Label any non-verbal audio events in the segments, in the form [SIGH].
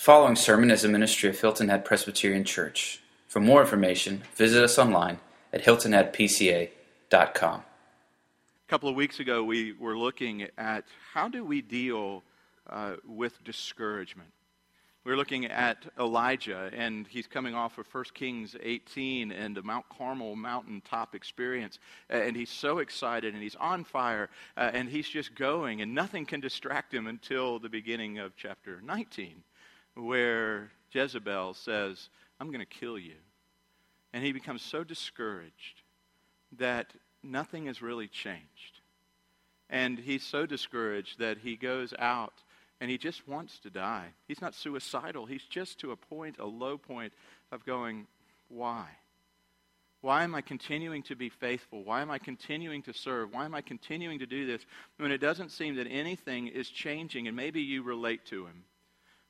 following sermon is a ministry of Hilton Head Presbyterian Church. For more information, visit us online at hiltonheadpca.com. A couple of weeks ago, we were looking at how do we deal uh, with discouragement. We were looking at Elijah, and he's coming off of 1 Kings 18 and the Mount Carmel mountaintop experience. And he's so excited, and he's on fire, uh, and he's just going, and nothing can distract him until the beginning of chapter 19 where Jezebel says, I'm going to kill you. And he becomes so discouraged that nothing has really changed. And he's so discouraged that he goes out and he just wants to die. He's not suicidal. He's just to a point, a low point of going, why? Why am I continuing to be faithful? Why am I continuing to serve? Why am I continuing to do this when it doesn't seem that anything is changing? And maybe you relate to him.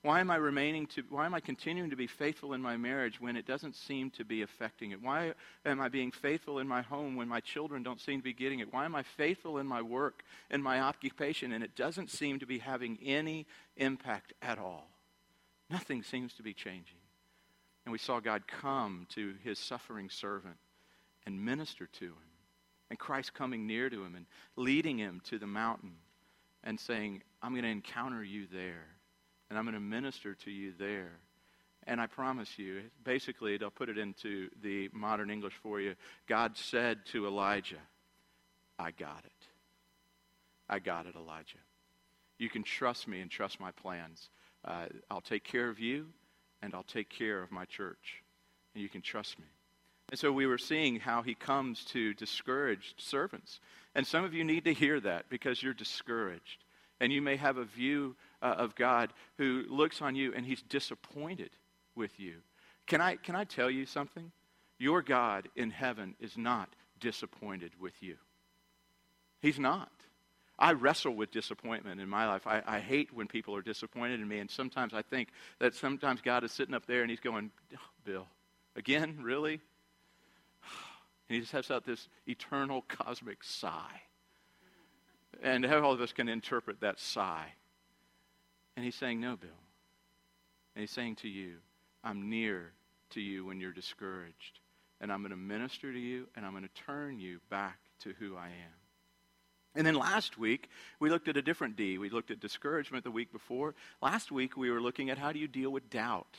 Why am I remaining to why am I continuing to be faithful in my marriage when it doesn't seem to be affecting it? Why am I being faithful in my home when my children don't seem to be getting it? Why am I faithful in my work in my occupation and it doesn't seem to be having any impact at all? Nothing seems to be changing. And we saw God come to his suffering servant and minister to him. And Christ coming near to him and leading him to the mountain and saying, I'm going to encounter you there and I'm going to minister to you there. And I promise you, basically, they'll put it into the modern English for you. God said to Elijah, I got it. I got it, Elijah. You can trust me and trust my plans. Uh, I'll take care of you, and I'll take care of my church. And you can trust me. And so we were seeing how he comes to discouraged servants. And some of you need to hear that because you're discouraged. And you may have a view uh, of God who looks on you and he's disappointed with you. Can I, can I tell you something? Your God in heaven is not disappointed with you. He's not. I wrestle with disappointment in my life. I, I, hate when people are disappointed in me, and sometimes I think that sometimes God is sitting up there and He's going, oh, Bill, again, really? [SIGHS] And He just has out this eternal cosmic sigh. And how all of us can interpret that sigh. And he's saying, No, Bill. And he's saying to you, I'm near to you when you're discouraged. And I'm going to minister to you, and I'm going to turn you back to who I am. And then last week, we looked at a different D. We looked at discouragement the week before. Last week, we were looking at how do you deal with doubt.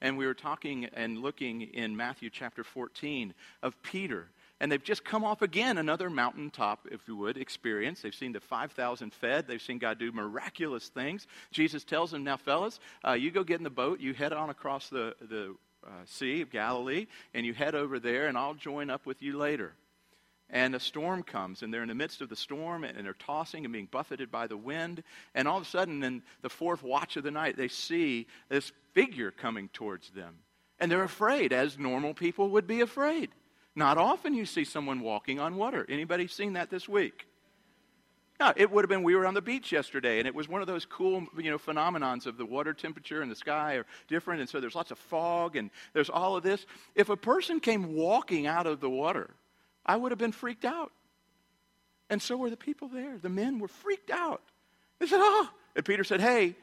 And we were talking and looking in Matthew chapter 14 of Peter and they've just come off again another mountaintop, if you would, experience. They've seen the 5,000 fed. They've seen God do miraculous things. Jesus tells them, now, fellas, uh, you go get in the boat. You head on across the, the uh, Sea of Galilee, and you head over there, and I'll join up with you later. And a storm comes, and they're in the midst of the storm, and they're tossing and being buffeted by the wind. And all of a sudden, in the fourth watch of the night, they see this figure coming towards them. And they're afraid, as normal people would be afraid. Not often you see someone walking on water. Anybody seen that this week? No, it would have been we were on the beach yesterday, and it was one of those cool, you know, phenomenons of the water temperature and the sky are different, and so there's lots of fog and there's all of this. If a person came walking out of the water, I would have been freaked out. And so were the people there. The men were freaked out. They said, Oh, and Peter said, Hey,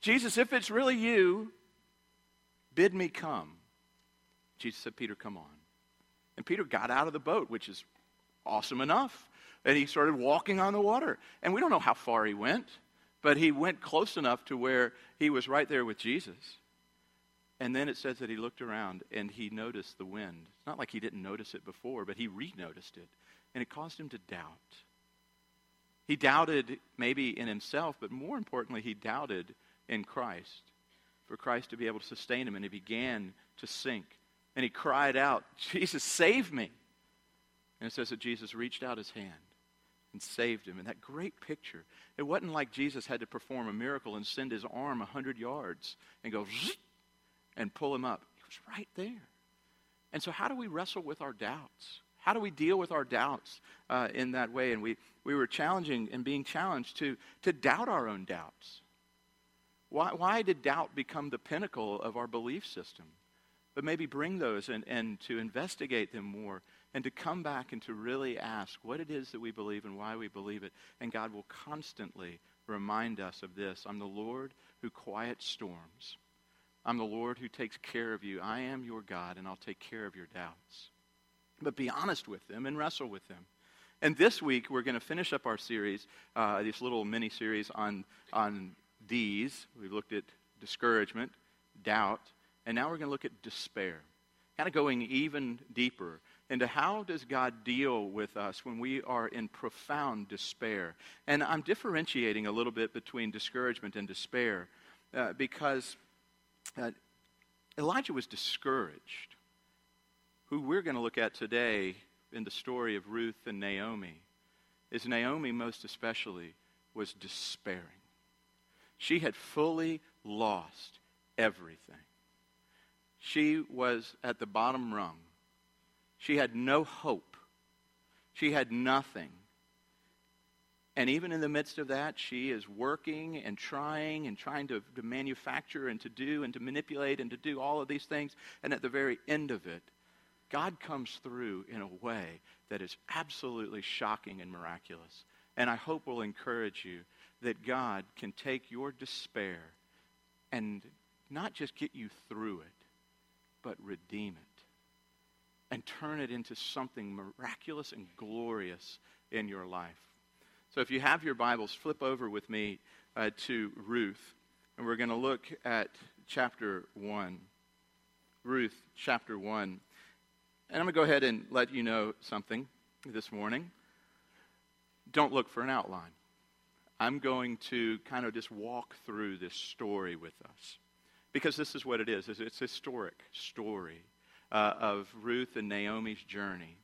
Jesus, if it's really you, bid me come. Jesus said, Peter, come on. And Peter got out of the boat, which is awesome enough. And he started walking on the water. And we don't know how far he went, but he went close enough to where he was right there with Jesus. And then it says that he looked around and he noticed the wind. It's not like he didn't notice it before, but he re noticed it. And it caused him to doubt. He doubted maybe in himself, but more importantly, he doubted in Christ for Christ to be able to sustain him. And he began to sink and he cried out, Jesus, save me. And it says that Jesus reached out his hand and saved him. And that great picture, it wasn't like Jesus had to perform a miracle and send his arm 100 yards and go and pull him up. He was right there. And so, how do we wrestle with our doubts? How do we deal with our doubts uh, in that way? And we, we were challenging and being challenged to, to doubt our own doubts. Why, why did doubt become the pinnacle of our belief system? But maybe bring those and, and to investigate them more and to come back and to really ask what it is that we believe and why we believe it. And God will constantly remind us of this I'm the Lord who quiets storms. I'm the Lord who takes care of you. I am your God, and I'll take care of your doubts. But be honest with them and wrestle with them. And this week, we're going to finish up our series, uh, this little mini series on, on D's. We've looked at discouragement, doubt, and now we're going to look at despair. Kind of going even deeper into how does God deal with us when we are in profound despair. And I'm differentiating a little bit between discouragement and despair uh, because uh, Elijah was discouraged. Who we're going to look at today in the story of Ruth and Naomi is Naomi, most especially, was despairing. She had fully lost everything. She was at the bottom rung. She had no hope. She had nothing. And even in the midst of that, she is working and trying and trying to, to manufacture and to do and to manipulate and to do all of these things. And at the very end of it, God comes through in a way that is absolutely shocking and miraculous. And I hope will encourage you that God can take your despair and not just get you through it, but redeem it and turn it into something miraculous and glorious in your life. So if you have your Bibles, flip over with me uh, to Ruth, and we're going to look at chapter 1. Ruth, chapter 1. And I'm going to go ahead and let you know something this morning. Don't look for an outline. I'm going to kind of just walk through this story with us. Because this is what it is. It's a historic story uh, of Ruth and Naomi's journey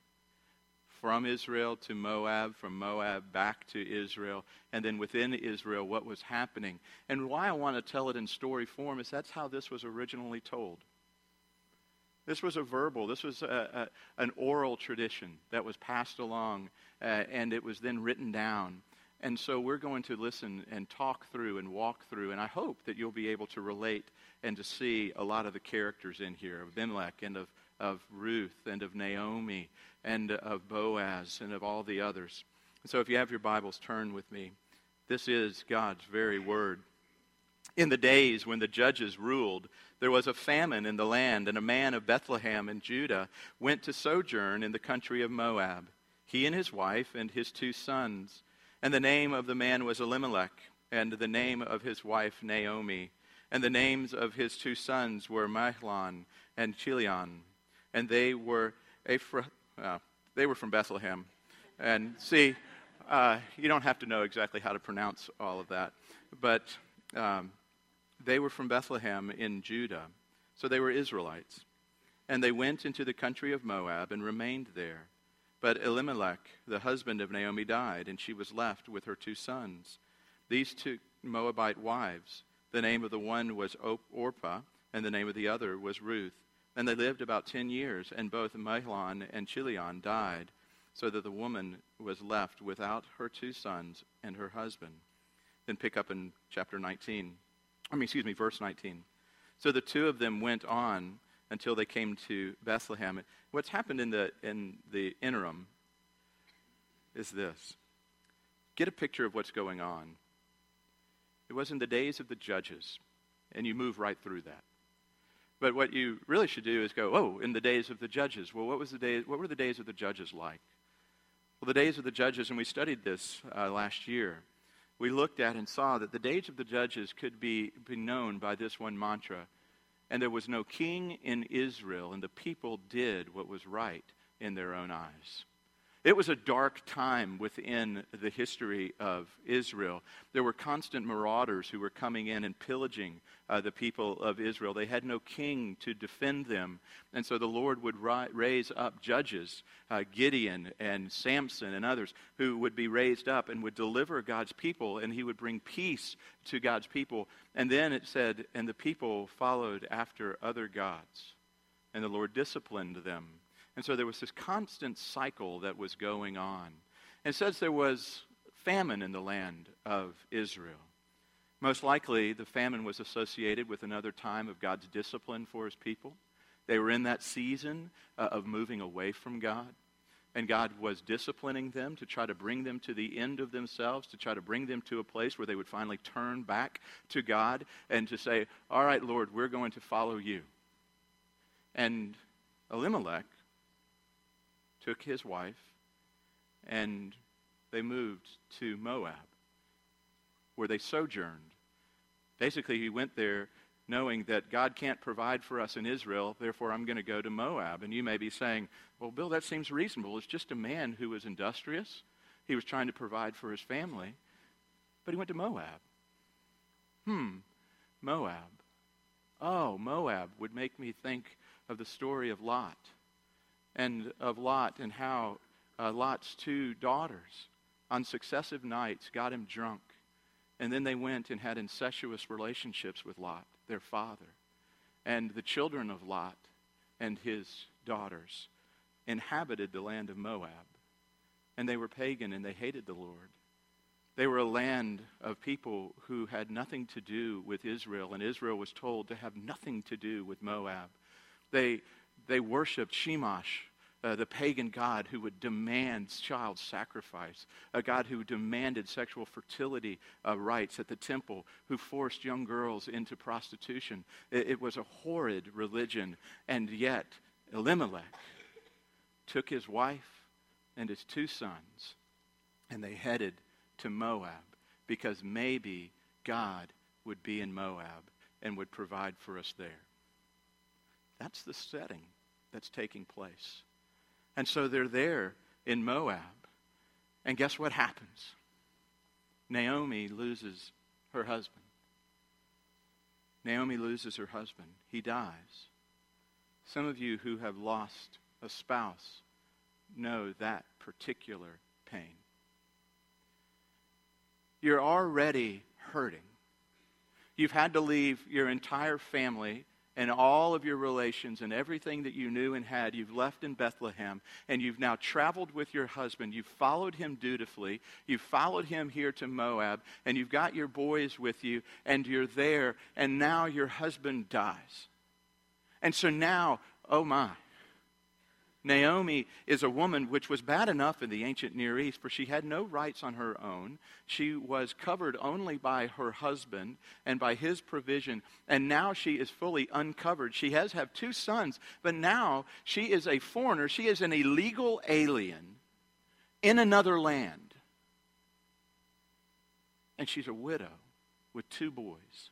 from Israel to Moab, from Moab back to Israel, and then within Israel, what was happening. And why I want to tell it in story form is that's how this was originally told. This was a verbal, this was a, a, an oral tradition that was passed along, uh, and it was then written down. And so we're going to listen and talk through and walk through, and I hope that you'll be able to relate and to see a lot of the characters in here of Abimelech and of, of Ruth and of Naomi and of Boaz and of all the others. And so if you have your Bibles, turn with me. This is God's very word. In the days when the judges ruled, there was a famine in the land, and a man of Bethlehem in Judah went to sojourn in the country of Moab, he and his wife and his two sons. And the name of the man was Elimelech, and the name of his wife Naomi. And the names of his two sons were Mahlon and Chilion. And they were Ephra- uh, they were from Bethlehem. And see, uh, you don't have to know exactly how to pronounce all of that, but um, they were from Bethlehem in Judah, so they were Israelites. And they went into the country of Moab and remained there. But Elimelech, the husband of Naomi, died, and she was left with her two sons. These two Moabite wives, the name of the one was Orpah, and the name of the other was Ruth. And they lived about ten years, and both Mahlon and Chilion died, so that the woman was left without her two sons and her husband. Then pick up in chapter 19. I mean, excuse me, verse 19. So the two of them went on until they came to Bethlehem. What's happened in the, in the interim is this get a picture of what's going on. It was in the days of the judges, and you move right through that. But what you really should do is go, oh, in the days of the judges. Well, what, was the day, what were the days of the judges like? Well, the days of the judges, and we studied this uh, last year, we looked at and saw that the days of the judges could be, be known by this one mantra. And there was no king in Israel, and the people did what was right in their own eyes. It was a dark time within the history of Israel. There were constant marauders who were coming in and pillaging uh, the people of Israel. They had no king to defend them. And so the Lord would ri- raise up judges, uh, Gideon and Samson and others, who would be raised up and would deliver God's people, and he would bring peace to God's people. And then it said, and the people followed after other gods, and the Lord disciplined them and so there was this constant cycle that was going on. And says there was famine in the land of Israel. Most likely, the famine was associated with another time of God's discipline for his people. They were in that season uh, of moving away from God. and God was disciplining them to try to bring them to the end of themselves, to try to bring them to a place where they would finally turn back to God and to say, All right, Lord, we're going to follow you. And Elimelech took his wife and they moved to Moab, where they sojourned. Basically, he went there knowing that God can't provide for us in Israel, therefore I'm going to go to Moab. And you may be saying, well, Bill, that seems reasonable. It's just a man who was industrious. He was trying to provide for his family, but he went to Moab. Hmm, Moab. Oh, Moab would make me think of the story of Lot and of Lot and how uh, Lot's two daughters on successive nights got him drunk. And then they went and had incestuous relationships with Lot their father. And the children of Lot and his daughters inhabited the land of Moab. And they were pagan and they hated the Lord. They were a land of people who had nothing to do with Israel, and Israel was told to have nothing to do with Moab. They, they worshiped Chemosh, uh, the pagan god who would demand child sacrifice, a god who demanded sexual fertility uh, rites at the temple, who forced young girls into prostitution. It, it was a horrid religion, and yet Elimelech took his wife and his two sons, and they headed to Moab because maybe God would be in Moab and would provide for us there. That's the setting that's taking place. And so they're there in Moab. And guess what happens? Naomi loses her husband. Naomi loses her husband. He dies. Some of you who have lost a spouse know that particular pain. You're already hurting. You've had to leave your entire family and all of your relations and everything that you knew and had, you've left in Bethlehem, and you've now traveled with your husband. You've followed him dutifully. You've followed him here to Moab, and you've got your boys with you, and you're there, and now your husband dies. And so now, oh my, Naomi is a woman which was bad enough in the ancient Near East, for she had no rights on her own. She was covered only by her husband and by his provision, and now she is fully uncovered. She has have two sons, but now she is a foreigner. She is an illegal alien in another land. And she's a widow with two boys.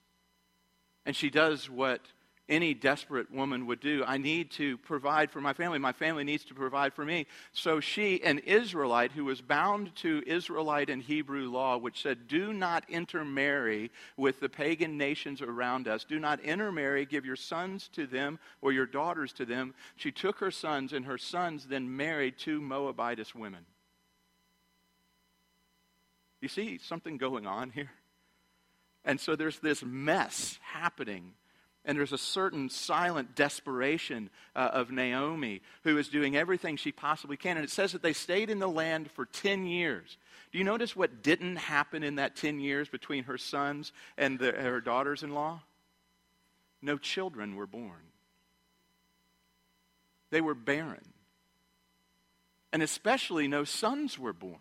And she does what any desperate woman would do. I need to provide for my family. My family needs to provide for me. So she, an Israelite who was bound to Israelite and Hebrew law, which said, Do not intermarry with the pagan nations around us. Do not intermarry. Give your sons to them or your daughters to them. She took her sons, and her sons then married two Moabitess women. You see something going on here? And so there's this mess happening and there's a certain silent desperation uh, of Naomi, who is doing everything she possibly can. And it says that they stayed in the land for 10 years. Do you notice what didn't happen in that 10 years between her sons and the, her daughters in law? No children were born, they were barren. And especially, no sons were born,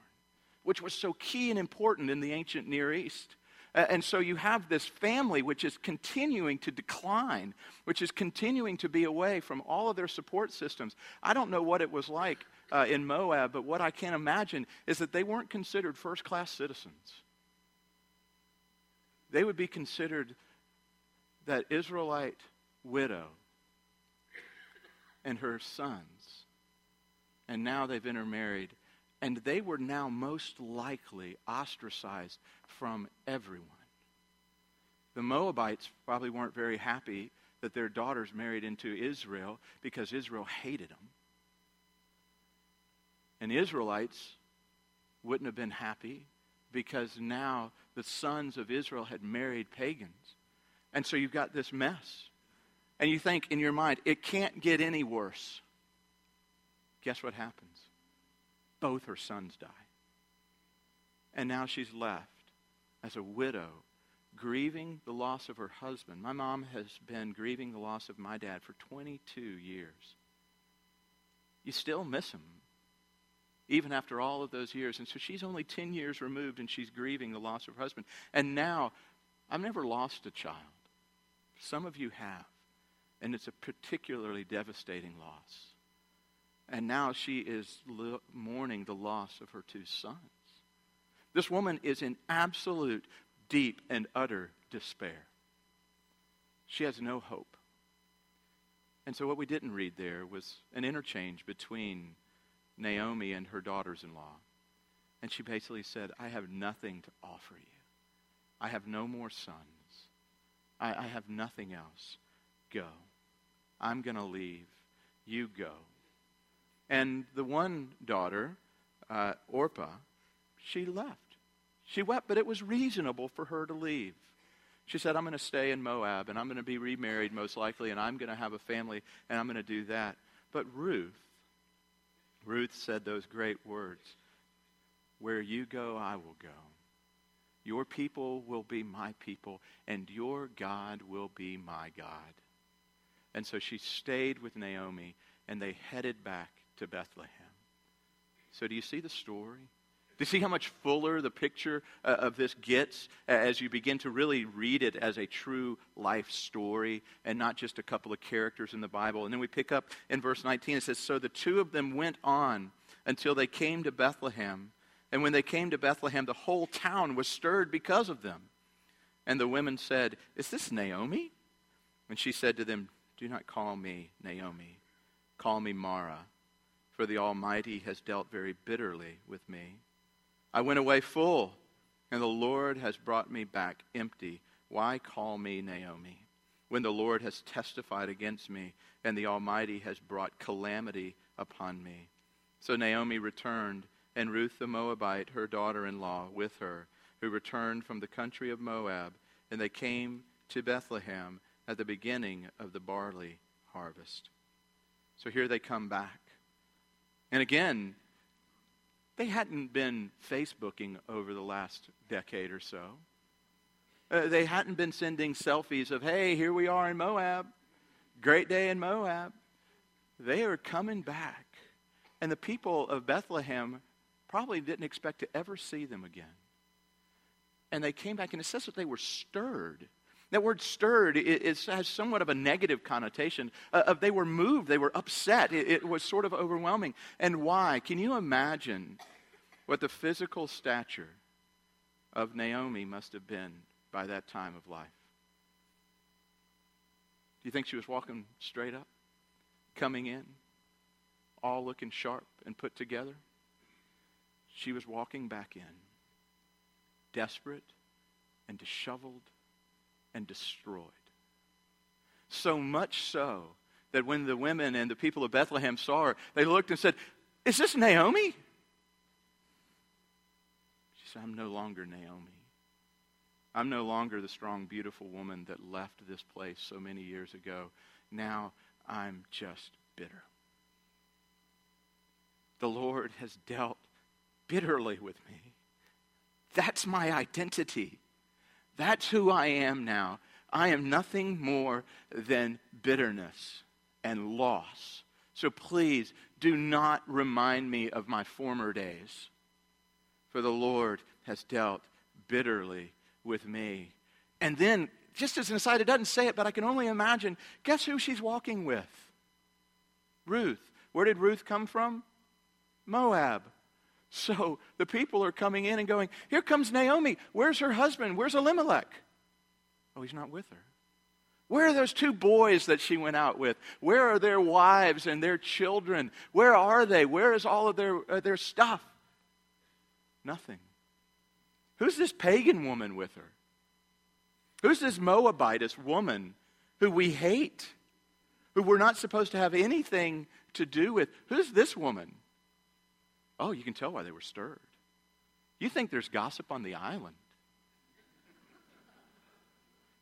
which was so key and important in the ancient Near East. And so you have this family which is continuing to decline, which is continuing to be away from all of their support systems. I don't know what it was like uh, in Moab, but what I can imagine is that they weren't considered first class citizens. They would be considered that Israelite widow and her sons. And now they've intermarried and they were now most likely ostracized from everyone. The Moabites probably weren't very happy that their daughters married into Israel because Israel hated them. And Israelites wouldn't have been happy because now the sons of Israel had married pagans. And so you've got this mess. And you think in your mind, it can't get any worse. Guess what happens? both her sons die. And now she's left as a widow, grieving the loss of her husband. My mom has been grieving the loss of my dad for 22 years. You still miss him. even after all of those years. And so she's only 10 years removed and she's grieving the loss of her husband. And now, I've never lost a child. Some of you have. And it's a particularly devastating loss. And now she is mourning the loss of her two sons. This woman is in absolute, deep, and utter despair. She has no hope. And so, what we didn't read there was an interchange between Naomi and her daughters in law. And she basically said, I have nothing to offer you. I have no more sons. I, I have nothing else. Go. I'm going to leave. You go. And the one daughter, uh, Orpah, she left. She wept, but it was reasonable for her to leave. She said, I'm going to stay in Moab and I'm going to be remarried most likely and I'm going to have a family and I'm going to do that. But Ruth, Ruth said those great words Where you go, I will go. Your people will be my people, and your God will be my God. And so she stayed with Naomi, and they headed back to Bethlehem. So, do you see the story? You see how much fuller the picture uh, of this gets as you begin to really read it as a true life story and not just a couple of characters in the Bible? And then we pick up in verse 19. It says, So the two of them went on until they came to Bethlehem. And when they came to Bethlehem, the whole town was stirred because of them. And the women said, Is this Naomi? And she said to them, Do not call me Naomi. Call me Mara, for the Almighty has dealt very bitterly with me. I went away full, and the Lord has brought me back empty. Why call me Naomi? When the Lord has testified against me, and the Almighty has brought calamity upon me. So Naomi returned, and Ruth the Moabite, her daughter in law, with her, who returned from the country of Moab, and they came to Bethlehem at the beginning of the barley harvest. So here they come back. And again, they hadn't been Facebooking over the last decade or so. Uh, they hadn't been sending selfies of, hey, here we are in Moab. Great day in Moab. They are coming back. And the people of Bethlehem probably didn't expect to ever see them again. And they came back, and it says that they were stirred. That word stirred it, it has somewhat of a negative connotation. Uh, of they were moved, they were upset. It, it was sort of overwhelming. And why? Can you imagine what the physical stature of Naomi must have been by that time of life? Do you think she was walking straight up, coming in, all looking sharp and put together? She was walking back in, desperate and disheveled and destroyed. So much so that when the women and the people of Bethlehem saw her, they looked and said, Is this Naomi? She said, I'm no longer Naomi. I'm no longer the strong, beautiful woman that left this place so many years ago. Now I'm just bitter. The Lord has dealt bitterly with me. That's my identity. That's who I am now. I am nothing more than bitterness and loss. So please do not remind me of my former days. For the Lord has dealt bitterly with me. And then, just as an aside, it doesn't say it, but I can only imagine guess who she's walking with? Ruth. Where did Ruth come from? Moab. So the people are coming in and going, Here comes Naomi. Where's her husband? Where's Elimelech? Oh, he's not with her. Where are those two boys that she went out with? Where are their wives and their children? Where are they? Where is all of their, uh, their stuff? Nothing. Who's this pagan woman with her? Who's this Moabitess woman who we hate, who we're not supposed to have anything to do with? Who's this woman? Oh, you can tell why they were stirred. You think there's gossip on the island.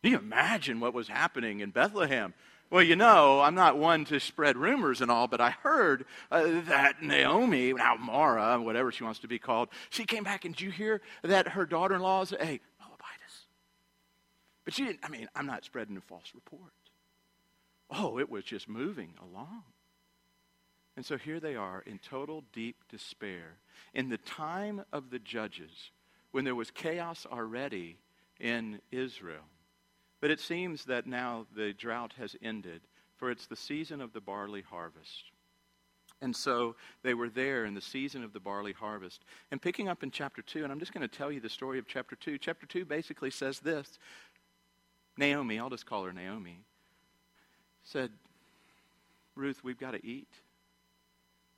Do you imagine what was happening in Bethlehem? Well, you know, I'm not one to spread rumors and all, but I heard uh, that Naomi, now Mara, whatever she wants to be called, she came back and did you hear that her daughter in law is a Moabitess? But she didn't, I mean, I'm not spreading a false report. Oh, it was just moving along. And so here they are in total deep despair. In the time of the judges, when there was chaos already in Israel. But it seems that now the drought has ended, for it's the season of the barley harvest. And so they were there in the season of the barley harvest. And picking up in chapter 2, and I'm just going to tell you the story of chapter 2. Chapter 2 basically says this Naomi, I'll just call her Naomi, said, Ruth, we've got to eat.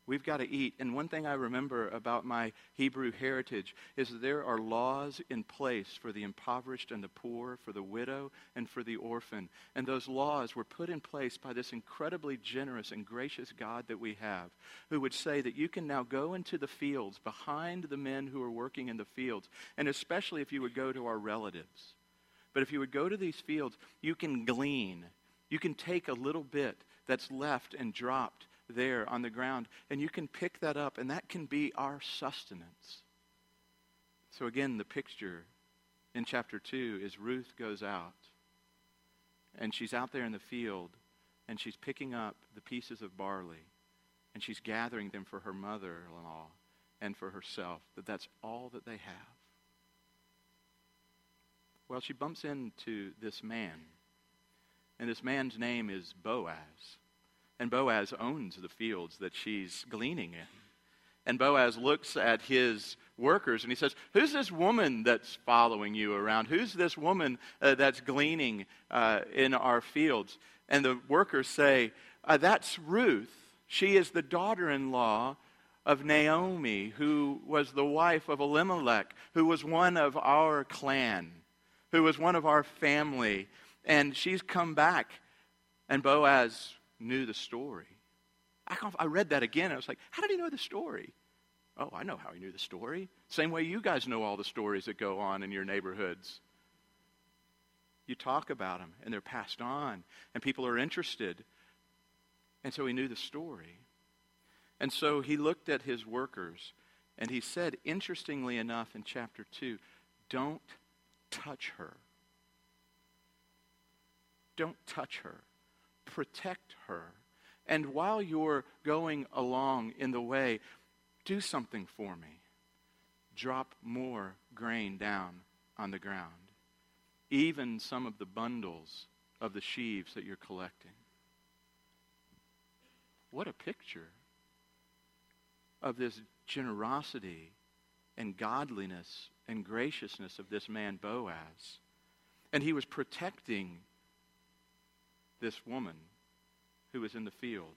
We've got to eat. And one thing I remember about my Hebrew heritage is that there are laws in place for the impoverished and the poor, for the widow and for the orphan. And those laws were put in place by this incredibly generous and gracious God that we have, who would say that you can now go into the fields behind the men who are working in the fields, and especially if you would go to our relatives. But if you would go to these fields, you can glean. You can take a little bit that's left and dropped there on the ground, and you can pick that up, and that can be our sustenance. So, again, the picture in chapter 2 is Ruth goes out, and she's out there in the field, and she's picking up the pieces of barley, and she's gathering them for her mother in law and for herself, that that's all that they have. Well, she bumps into this man, and this man's name is Boaz. And Boaz owns the fields that she's gleaning in. And Boaz looks at his workers and he says, Who's this woman that's following you around? Who's this woman uh, that's gleaning uh, in our fields? And the workers say, uh, That's Ruth. She is the daughter in law of Naomi, who was the wife of Elimelech, who was one of our clan, who was one of our family. And she's come back. And Boaz knew the story. I, I read that again. I was like, how did he know the story? Oh, I know how he knew the story. Same way you guys know all the stories that go on in your neighborhoods. You talk about them, and they're passed on, and people are interested. And so he knew the story. And so he looked at his workers, and he said, interestingly enough, in chapter 2, don't touch her. Don't touch her protect her. And while you're going along in the way, do something for me. Drop more grain down on the ground, even some of the bundles of the sheaves that you're collecting. What a picture of this generosity and godliness and graciousness of this man Boaz. And he was protecting this woman who was in the field.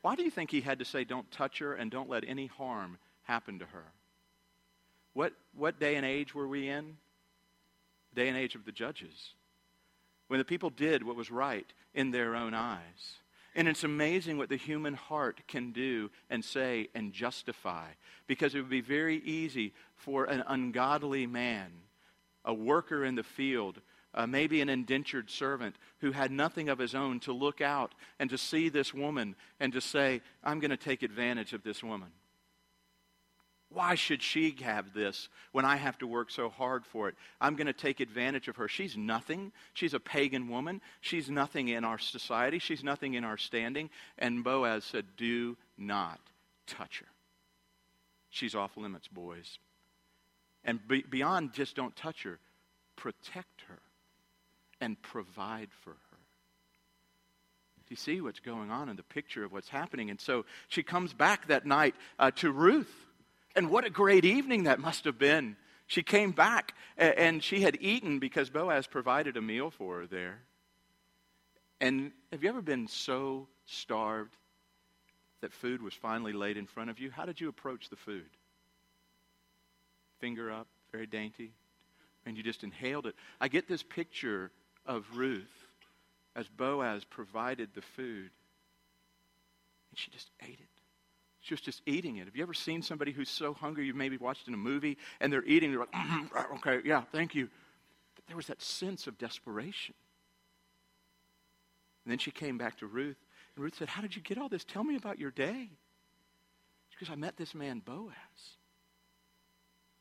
Why do you think he had to say, don't touch her and don't let any harm happen to her? What, what day and age were we in? Day and age of the judges. When the people did what was right in their own eyes. And it's amazing what the human heart can do and say and justify. Because it would be very easy for an ungodly man, a worker in the field, uh, maybe an indentured servant who had nothing of his own to look out and to see this woman and to say, I'm going to take advantage of this woman. Why should she have this when I have to work so hard for it? I'm going to take advantage of her. She's nothing. She's a pagan woman. She's nothing in our society. She's nothing in our standing. And Boaz said, Do not touch her. She's off limits, boys. And be- beyond just don't touch her, protect her and provide for her. Do you see what's going on in the picture of what's happening? And so she comes back that night uh, to Ruth. And what a great evening that must have been. She came back and she had eaten because Boaz provided a meal for her there. And have you ever been so starved that food was finally laid in front of you? How did you approach the food? Finger up, very dainty, and you just inhaled it. I get this picture of Ruth as Boaz provided the food. And she just ate it. She was just eating it. Have you ever seen somebody who's so hungry you've maybe watched in a movie and they're eating, they're like, mm, okay, yeah, thank you. But there was that sense of desperation. And then she came back to Ruth, and Ruth said, How did you get all this? Tell me about your day. Because I met this man, Boaz.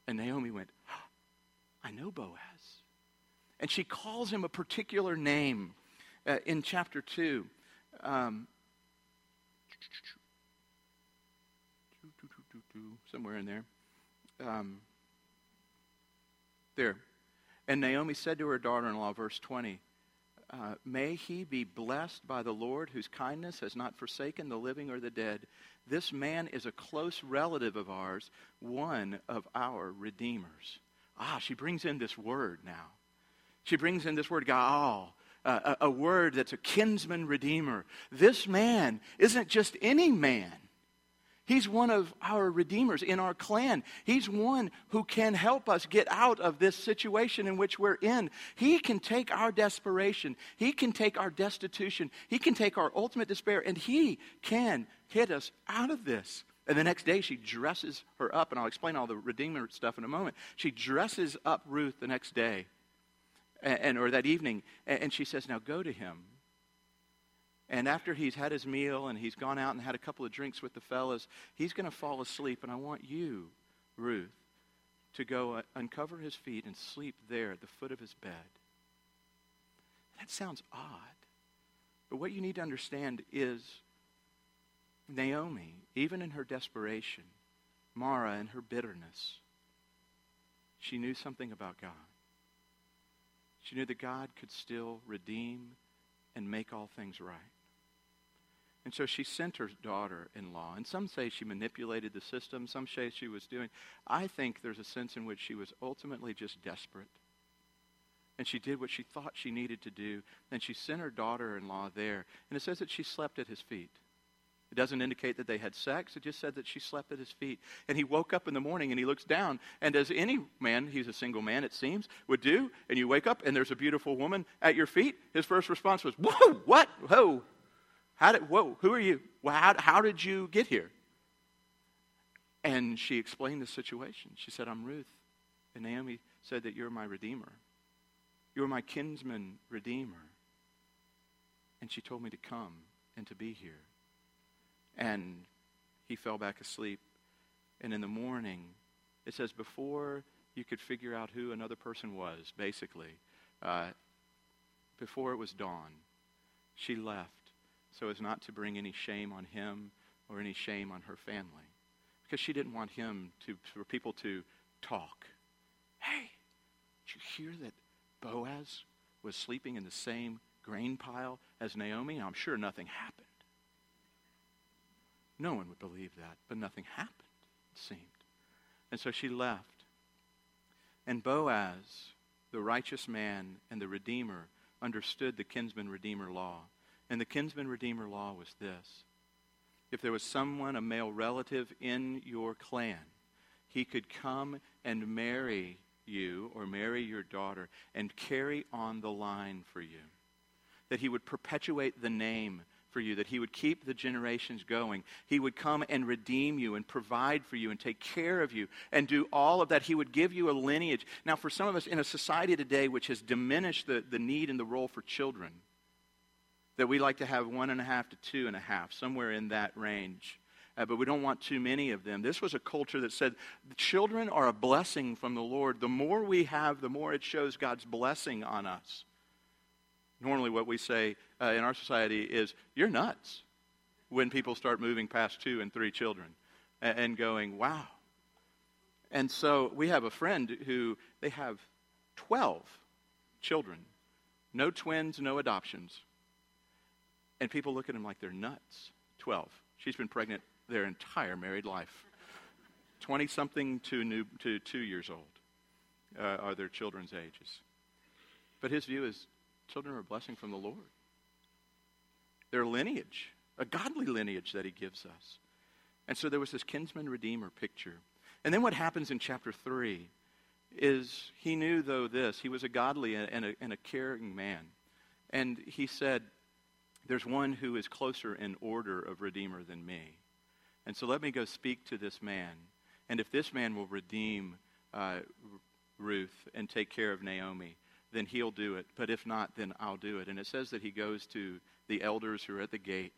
And Naomi went, I know Boaz. And she calls him a particular name uh, in chapter 2. Um, somewhere in there. Um, there. And Naomi said to her daughter in law, verse 20, uh, May he be blessed by the Lord, whose kindness has not forsaken the living or the dead. This man is a close relative of ours, one of our redeemers. Ah, she brings in this word now. She brings in this word, Gaal, uh, a, a word that's a kinsman redeemer. This man isn't just any man. He's one of our redeemers in our clan. He's one who can help us get out of this situation in which we're in. He can take our desperation, He can take our destitution, He can take our ultimate despair, and He can get us out of this. And the next day, she dresses her up, and I'll explain all the Redeemer stuff in a moment. She dresses up Ruth the next day, and, and or that evening, and, and she says, Now go to him and after he's had his meal and he's gone out and had a couple of drinks with the fellas, he's going to fall asleep. And I want you, Ruth, to go uh, uncover his feet and sleep there at the foot of his bed. That sounds odd. But what you need to understand is Naomi, even in her desperation, Mara in her bitterness, she knew something about God. She knew that God could still redeem and make all things right. And so she sent her daughter in law. And some say she manipulated the system, some say she was doing. I think there's a sense in which she was ultimately just desperate. And she did what she thought she needed to do. And she sent her daughter in law there. And it says that she slept at his feet. It doesn't indicate that they had sex. It just said that she slept at his feet. And he woke up in the morning and he looks down. And as any man, he's a single man, it seems, would do, and you wake up and there's a beautiful woman at your feet, his first response was, Whoa, what? Whoa, how did, whoa, who are you? How, how did you get here? And she explained the situation. She said, I'm Ruth. And Naomi said that you're my redeemer. You're my kinsman redeemer. And she told me to come and to be here. And he fell back asleep. And in the morning, it says, before you could figure out who another person was, basically, uh, before it was dawn, she left so as not to bring any shame on him or any shame on her family. Because she didn't want him to, for people to talk. Hey, did you hear that Boaz was sleeping in the same grain pile as Naomi? I'm sure nothing happened. No one would believe that, but nothing happened, it seemed. And so she left. And Boaz, the righteous man and the Redeemer, understood the kinsman Redeemer law. And the kinsman redeemer law was this if there was someone, a male relative in your clan, he could come and marry you or marry your daughter and carry on the line for you. That he would perpetuate the name for you, that he would keep the generations going. He would come and redeem you and provide for you and take care of you and do all of that. He would give you a lineage. Now, for some of us in a society today which has diminished the, the need and the role for children, that we like to have one and a half to two and a half, somewhere in that range. Uh, but we don't want too many of them. This was a culture that said children are a blessing from the Lord. The more we have, the more it shows God's blessing on us. Normally, what we say uh, in our society is, You're nuts when people start moving past two and three children and, and going, Wow. And so we have a friend who they have 12 children, no twins, no adoptions. And people look at him like they're nuts. 12. She's been pregnant their entire married life. 20 something to, new, to two years old uh, are their children's ages. But his view is children are a blessing from the Lord. They're a lineage, a godly lineage that he gives us. And so there was this kinsman redeemer picture. And then what happens in chapter 3 is he knew, though, this he was a godly and a, and a caring man. And he said, there's one who is closer in order of Redeemer than me. And so let me go speak to this man. And if this man will redeem uh, Ruth and take care of Naomi, then he'll do it. But if not, then I'll do it. And it says that he goes to the elders who are at the gate.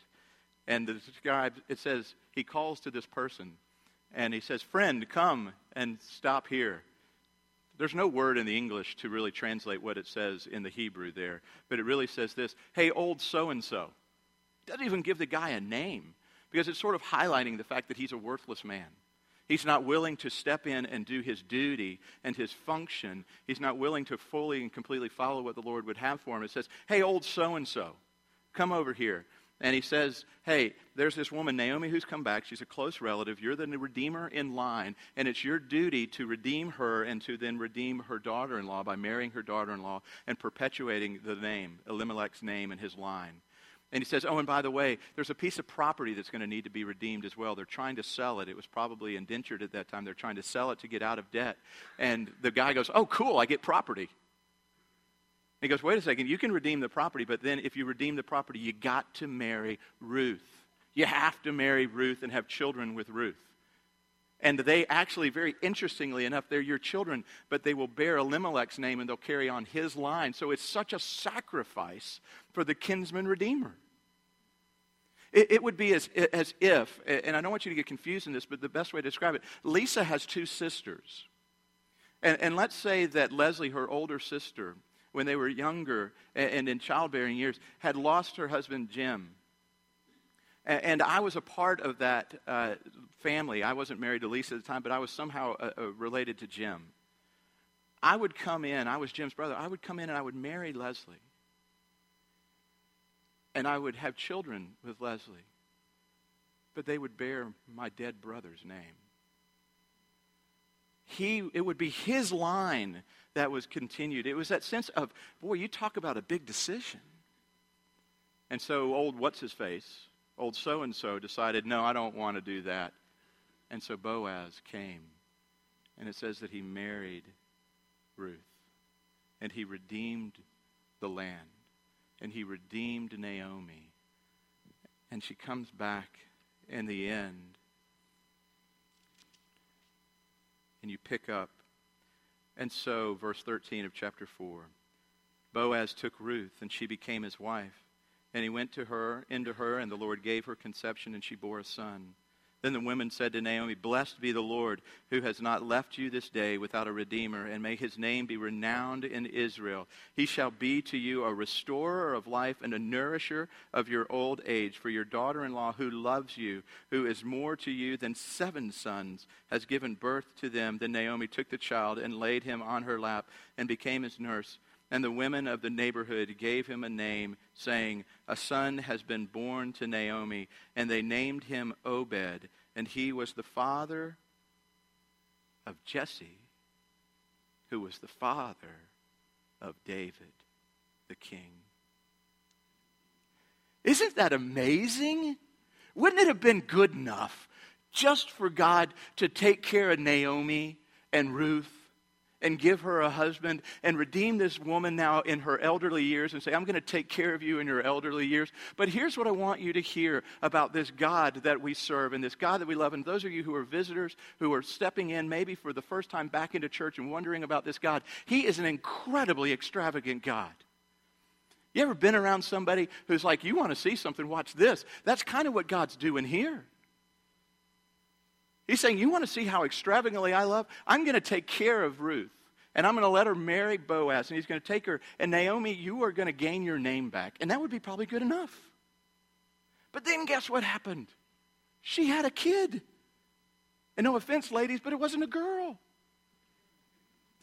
And the scribe, it says, he calls to this person and he says, Friend, come and stop here. There's no word in the English to really translate what it says in the Hebrew there, but it really says this Hey, old so and so. Doesn't even give the guy a name because it's sort of highlighting the fact that he's a worthless man. He's not willing to step in and do his duty and his function. He's not willing to fully and completely follow what the Lord would have for him. It says, Hey, old so and so, come over here. And he says, Hey, there's this woman, Naomi, who's come back. She's a close relative. You're the redeemer in line. And it's your duty to redeem her and to then redeem her daughter in law by marrying her daughter in law and perpetuating the name, Elimelech's name, in his line. And he says, Oh, and by the way, there's a piece of property that's going to need to be redeemed as well. They're trying to sell it. It was probably indentured at that time. They're trying to sell it to get out of debt. And the guy goes, Oh, cool, I get property. He goes, Wait a second, you can redeem the property, but then if you redeem the property, you got to marry Ruth. You have to marry Ruth and have children with Ruth. And they actually, very interestingly enough, they're your children, but they will bear Elimelech's name and they'll carry on his line. So it's such a sacrifice for the kinsman redeemer. It, it would be as, as if, and I don't want you to get confused in this, but the best way to describe it Lisa has two sisters. And, and let's say that Leslie, her older sister, when they were younger and in childbearing years, had lost her husband Jim. And I was a part of that uh, family. I wasn't married to Lisa at the time, but I was somehow uh, uh, related to Jim. I would come in, I was Jim's brother. I would come in and I would marry Leslie. And I would have children with Leslie. But they would bear my dead brother's name. He, it would be his line that was continued. It was that sense of, boy, you talk about a big decision. And so old what's his face old so and so decided, no, I don't want to do that. And so Boaz came. And it says that he married Ruth. And he redeemed the land. And he redeemed Naomi. And she comes back in the end. And you pick up. And so, verse 13 of chapter 4 Boaz took Ruth, and she became his wife. And he went to her, into her, and the Lord gave her conception, and she bore a son. Then the women said to Naomi, Blessed be the Lord, who has not left you this day without a redeemer, and may his name be renowned in Israel. He shall be to you a restorer of life and a nourisher of your old age. For your daughter in law, who loves you, who is more to you than seven sons, has given birth to them. Then Naomi took the child and laid him on her lap and became his nurse. And the women of the neighborhood gave him a name, saying, A son has been born to Naomi. And they named him Obed, and he was the father of Jesse, who was the father of David, the king. Isn't that amazing? Wouldn't it have been good enough just for God to take care of Naomi and Ruth and give her a husband and redeem this woman now in her elderly years and say, I'm going to take care of you in your elderly years. But here's what I want you to hear about this God that we serve and this God that we love. And those of you who are visitors, who are stepping in maybe for the first time back into church and wondering about this God, He is an incredibly extravagant God. You ever been around somebody who's like, You want to see something? Watch this. That's kind of what God's doing here. He's saying, You want to see how extravagantly I love? I'm going to take care of Ruth. And I'm going to let her marry Boaz. And he's going to take her. And Naomi, you are going to gain your name back. And that would be probably good enough. But then guess what happened? She had a kid. And no offense, ladies, but it wasn't a girl.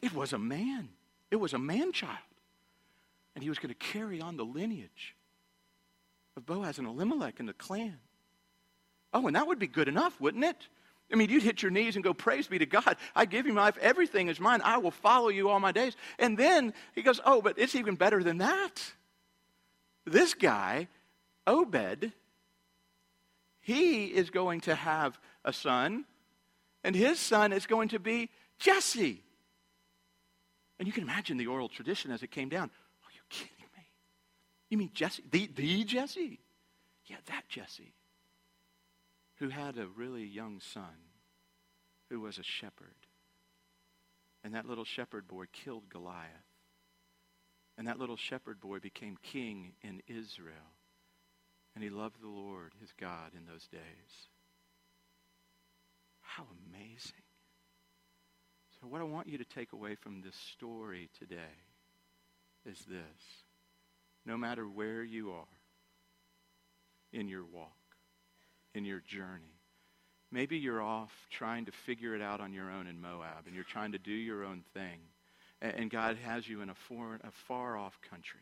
It was a man. It was a man child. And he was going to carry on the lineage of Boaz and Elimelech and the clan. Oh, and that would be good enough, wouldn't it? I mean, you'd hit your knees and go, Praise be to God. I give you my life. Everything is mine. I will follow you all my days. And then he goes, Oh, but it's even better than that. This guy, Obed, he is going to have a son, and his son is going to be Jesse. And you can imagine the oral tradition as it came down. Are you kidding me? You mean Jesse? The, the Jesse? Yeah, that Jesse who had a really young son who was a shepherd. And that little shepherd boy killed Goliath. And that little shepherd boy became king in Israel. And he loved the Lord, his God, in those days. How amazing. So, what I want you to take away from this story today is this no matter where you are in your walk, in your journey. Maybe you're off trying to figure it out on your own in Moab, and you're trying to do your own thing. And God has you in a, foreign, a far off country.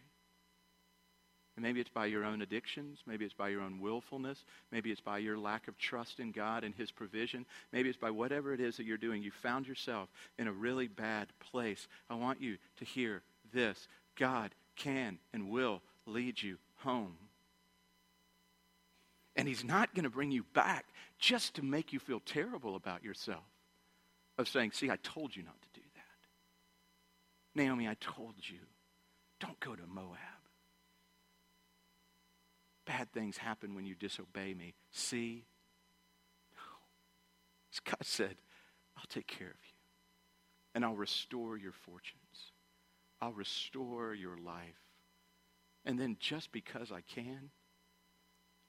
And maybe it's by your own addictions. Maybe it's by your own willfulness. Maybe it's by your lack of trust in God and His provision. Maybe it's by whatever it is that you're doing. You found yourself in a really bad place. I want you to hear this God can and will lead you home. And He's not going to bring you back just to make you feel terrible about yourself, of saying, See, I told you not to do that. Naomi, I told you, don't go to Moab. Bad things happen when you disobey me. See? God said, I'll take care of you. And I'll restore your fortunes. I'll restore your life. And then just because I can,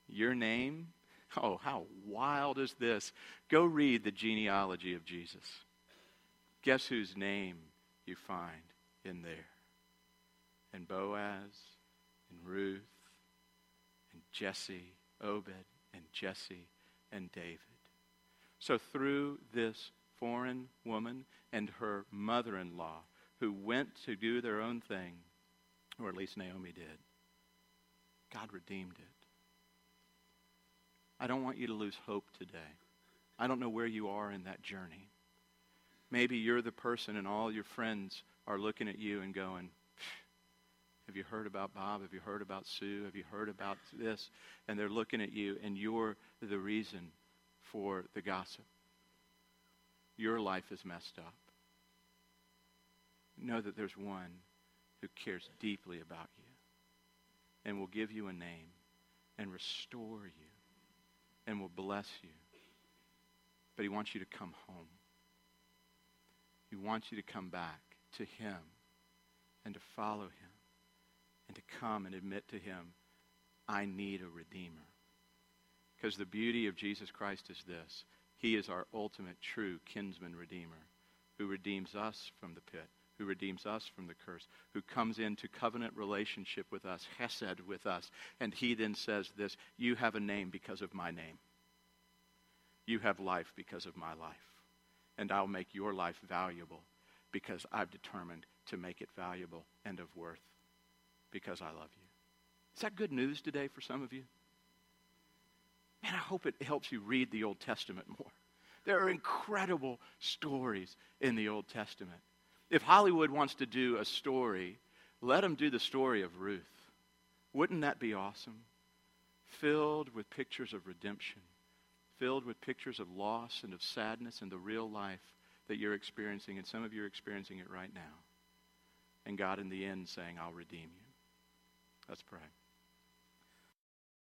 your name, oh, how wild is this? Go read the genealogy of Jesus. Guess whose name you find in there? And Boaz, and Ruth, and Jesse, Obed, and Jesse, and David. So through this foreign woman and her mother in law, who went to do their own thing, or at least Naomi did, God redeemed it. I don't want you to lose hope today. I don't know where you are in that journey. Maybe you're the person and all your friends are looking at you and going, have you heard about Bob? Have you heard about Sue? Have you heard about this? And they're looking at you, and you're the reason for the gossip. Your life is messed up. Know that there's one who cares deeply about you and will give you a name and restore you and will bless you. But he wants you to come home. He wants you to come back to him and to follow him and to come and admit to him, I need a redeemer. Because the beauty of Jesus Christ is this. He is our ultimate true kinsman redeemer who redeems us from the pit, who redeems us from the curse, who comes into covenant relationship with us, hesed with us. And he then says this, you have a name because of my name. You have life because of my life. And I'll make your life valuable because I've determined to make it valuable and of worth because I love you. Is that good news today for some of you? Man, I hope it helps you read the Old Testament more. There are incredible stories in the Old Testament. If Hollywood wants to do a story, let them do the story of Ruth. Wouldn't that be awesome? Filled with pictures of redemption, filled with pictures of loss and of sadness and the real life that you're experiencing, and some of you are experiencing it right now. And God, in the end, saying, I'll redeem you. Let's pray.